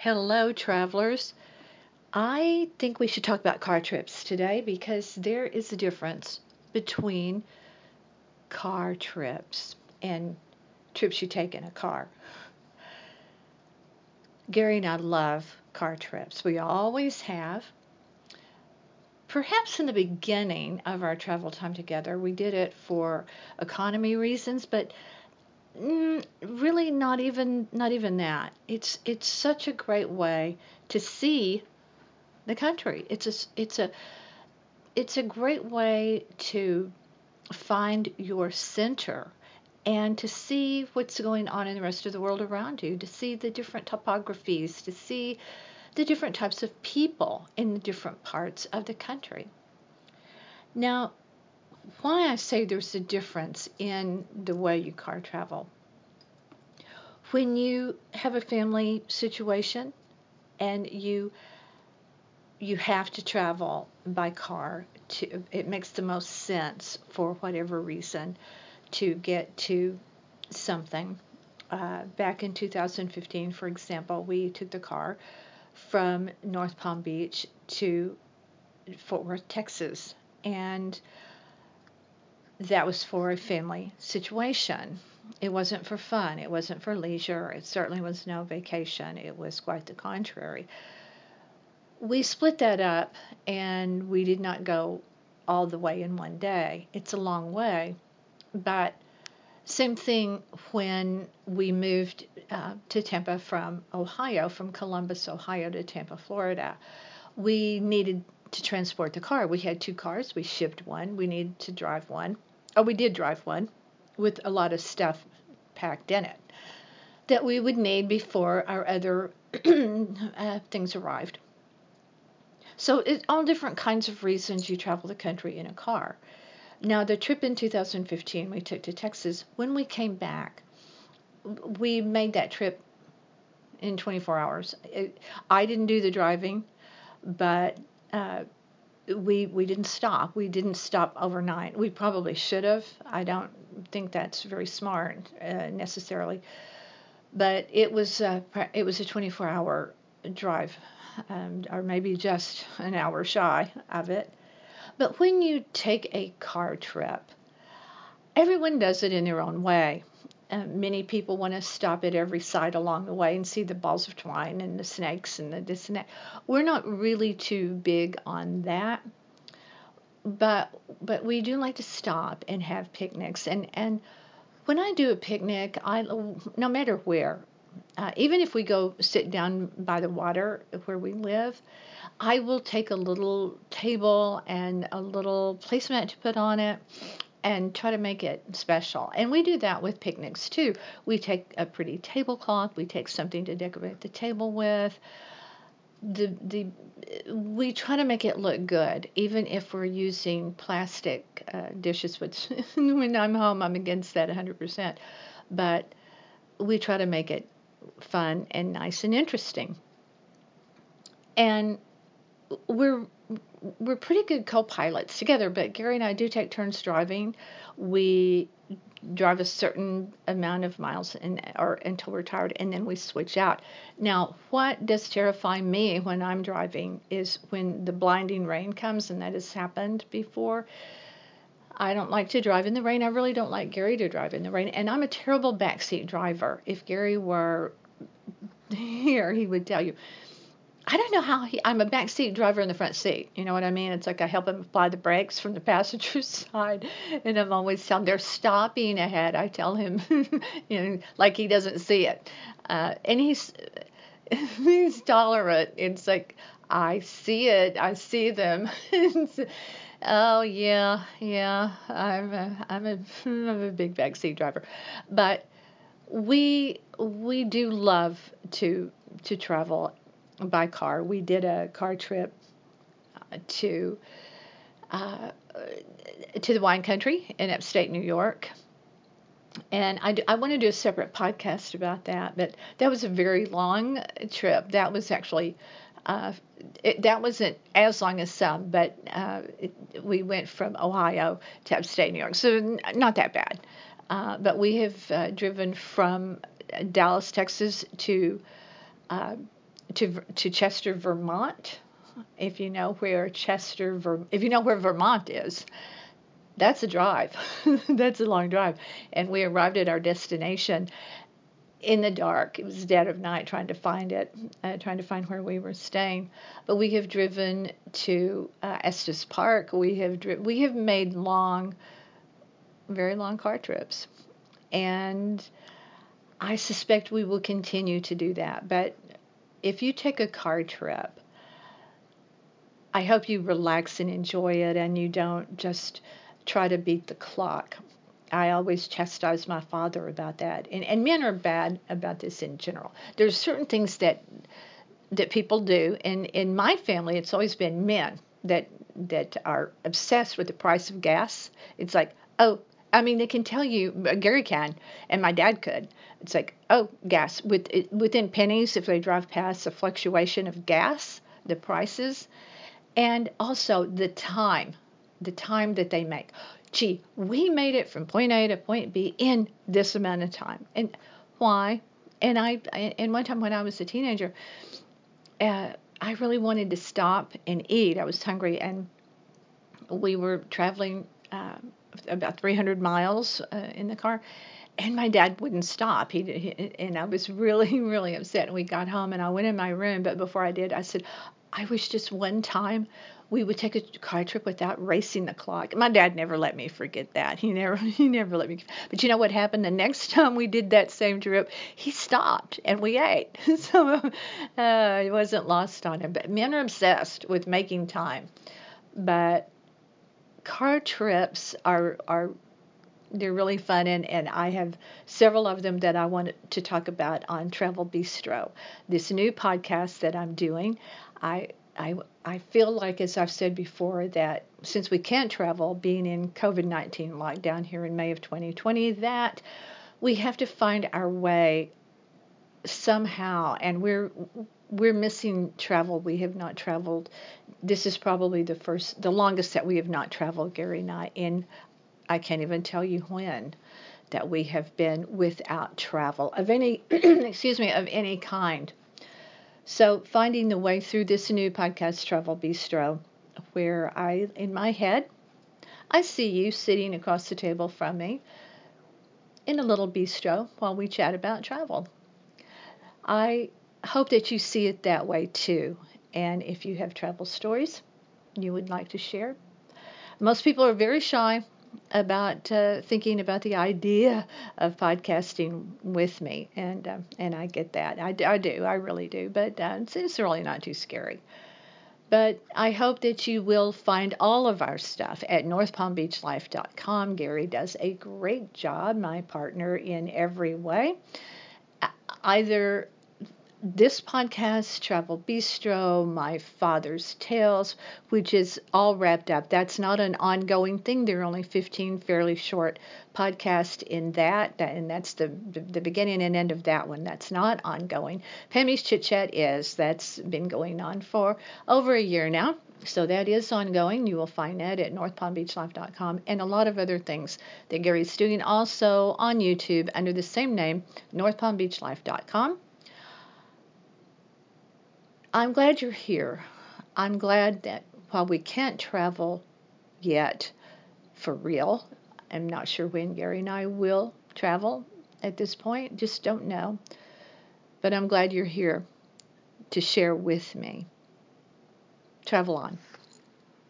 Hello, travelers. I think we should talk about car trips today because there is a difference between car trips and trips you take in a car. Gary and I love car trips. We always have. Perhaps in the beginning of our travel time together, we did it for economy reasons, but Mm, really not even not even that. It's it's such a great way to see the country. It's a it's a it's a great way to find your center and to see what's going on in the rest of the world around you, to see the different topographies, to see the different types of people in the different parts of the country. Now, why I say there's a difference in the way you car travel. When you have a family situation and you you have to travel by car to it makes the most sense for whatever reason to get to something. Uh, back in 2015, for example, we took the car from North Palm Beach to Fort Worth, Texas, and that was for a family situation. It wasn't for fun. It wasn't for leisure. It certainly was no vacation. It was quite the contrary. We split that up and we did not go all the way in one day. It's a long way. But same thing when we moved uh, to Tampa from Ohio, from Columbus, Ohio to Tampa, Florida. We needed to transport the car. We had two cars. We shipped one. We needed to drive one oh, we did drive one with a lot of stuff packed in it that we would need before our other uh, things arrived. So it's all different kinds of reasons you travel the country in a car. Now the trip in 2015 we took to Texas, when we came back, we made that trip in 24 hours. It, I didn't do the driving, but uh, we we didn't stop. We didn't stop overnight. We probably should have. I don't think that's very smart uh, necessarily, but it was uh, it was a 24 hour drive, um, or maybe just an hour shy of it. But when you take a car trip, everyone does it in their own way. Uh, many people want to stop at every site along the way and see the balls of twine and the snakes and the this and that. We're not really too big on that, but but we do like to stop and have picnics. And and when I do a picnic, I no matter where, uh, even if we go sit down by the water where we live, I will take a little table and a little placemat to put on it and try to make it special. And we do that with picnics too. We take a pretty tablecloth, we take something to decorate the table with. The the we try to make it look good, even if we're using plastic uh, dishes. Which when I'm home, I'm against that 100%. But we try to make it fun and nice and interesting. And we're we're pretty good co-pilots together, but Gary and I do take turns driving. We drive a certain amount of miles in, or until we're tired, and then we switch out. Now, what does terrify me when I'm driving is when the blinding rain comes, and that has happened before. I don't like to drive in the rain. I really don't like Gary to drive in the rain, and I'm a terrible backseat driver. If Gary were here, he would tell you I don't know how he. I'm a backseat driver in the front seat. You know what I mean? It's like I help him apply the brakes from the passenger side, and I'm always telling they're stopping ahead. I tell him, you know, like he doesn't see it, uh, and he's he's tolerant. It's like I see it. I see them. oh yeah, yeah. I'm a, I'm a I'm a big backseat driver, but we we do love to to travel by car. We did a car trip uh, to uh, to the wine country in upstate New York. And I, I want to do a separate podcast about that, but that was a very long trip. That was actually, uh, it, that wasn't as long as some, but uh, it, we went from Ohio to upstate New York, so n- not that bad. Uh, but we have uh, driven from Dallas, Texas to to to Chester, Vermont. If you know where Chester, Ver, if you know where Vermont is, that's a drive. that's a long drive. And we arrived at our destination in the dark. It was dead of night trying to find it, uh, trying to find where we were staying. But we have driven to uh, Estes Park. We have dri- we have made long, very long car trips, and I suspect we will continue to do that. But if you take a car trip, I hope you relax and enjoy it, and you don't just try to beat the clock. I always chastise my father about that. And, and men are bad about this in general. There's certain things that that people do, and in my family, it's always been men that that are obsessed with the price of gas. It's like, oh, I mean, they can tell you. Gary can, and my dad could. It's like, oh, gas with within pennies if they drive past the fluctuation of gas, the prices, and also the time the time that they make. Gee, we made it from point A to point B in this amount of time. And why? And I, and one time when I was a teenager, uh, I really wanted to stop and eat. I was hungry, and we were traveling uh, about 300 miles uh, in the car, and my dad wouldn't stop. He, he, and I was really, really upset. And we got home, and I went in my room. But before I did, I said, I wish just one time we would take a car trip without racing the clock. My dad never let me forget that. He never he never let me. But you know what happened? The next time we did that same trip, he stopped and we ate. so uh, it wasn't lost on him. But men are obsessed with making time. But car trips are are they're really fun and, and I have several of them that I want to talk about on Travel Bistro. This new podcast that I'm doing, I I, I feel like, as I've said before, that since we can't travel, being in COVID 19 lockdown here in May of 2020, that we have to find our way somehow. And we're we're missing travel. We have not traveled. This is probably the first, the longest that we have not traveled, Gary and I, in I can't even tell you when that we have been without travel of any, excuse me, of any kind. So, finding the way through this new podcast, Travel Bistro, where I, in my head, I see you sitting across the table from me in a little bistro while we chat about travel. I hope that you see it that way too. And if you have travel stories you would like to share, most people are very shy about uh, thinking about the idea of podcasting with me, and uh, and I get that. I, I do, I really do. But uh, it's, it's really not too scary. But I hope that you will find all of our stuff at northpalmbeachlife.com. Gary does a great job, my partner in every way. Either this podcast, Travel Bistro, My Father's Tales, which is all wrapped up. That's not an ongoing thing. There are only 15 fairly short podcasts in that, and that's the, the, beginning and end of that one. That's not ongoing. Pammy's Chit Chat is. That's been going on for over a year now. So that is ongoing. You will find that at northpalmbeachlife.com and a lot of other things that Gary's doing also on YouTube under the same name, northpalmbeachlife.com. I'm glad you're here. I'm glad that while we can't travel yet for real, I'm not sure when Gary and I will travel at this point, just don't know. But I'm glad you're here to share with me. Travel on.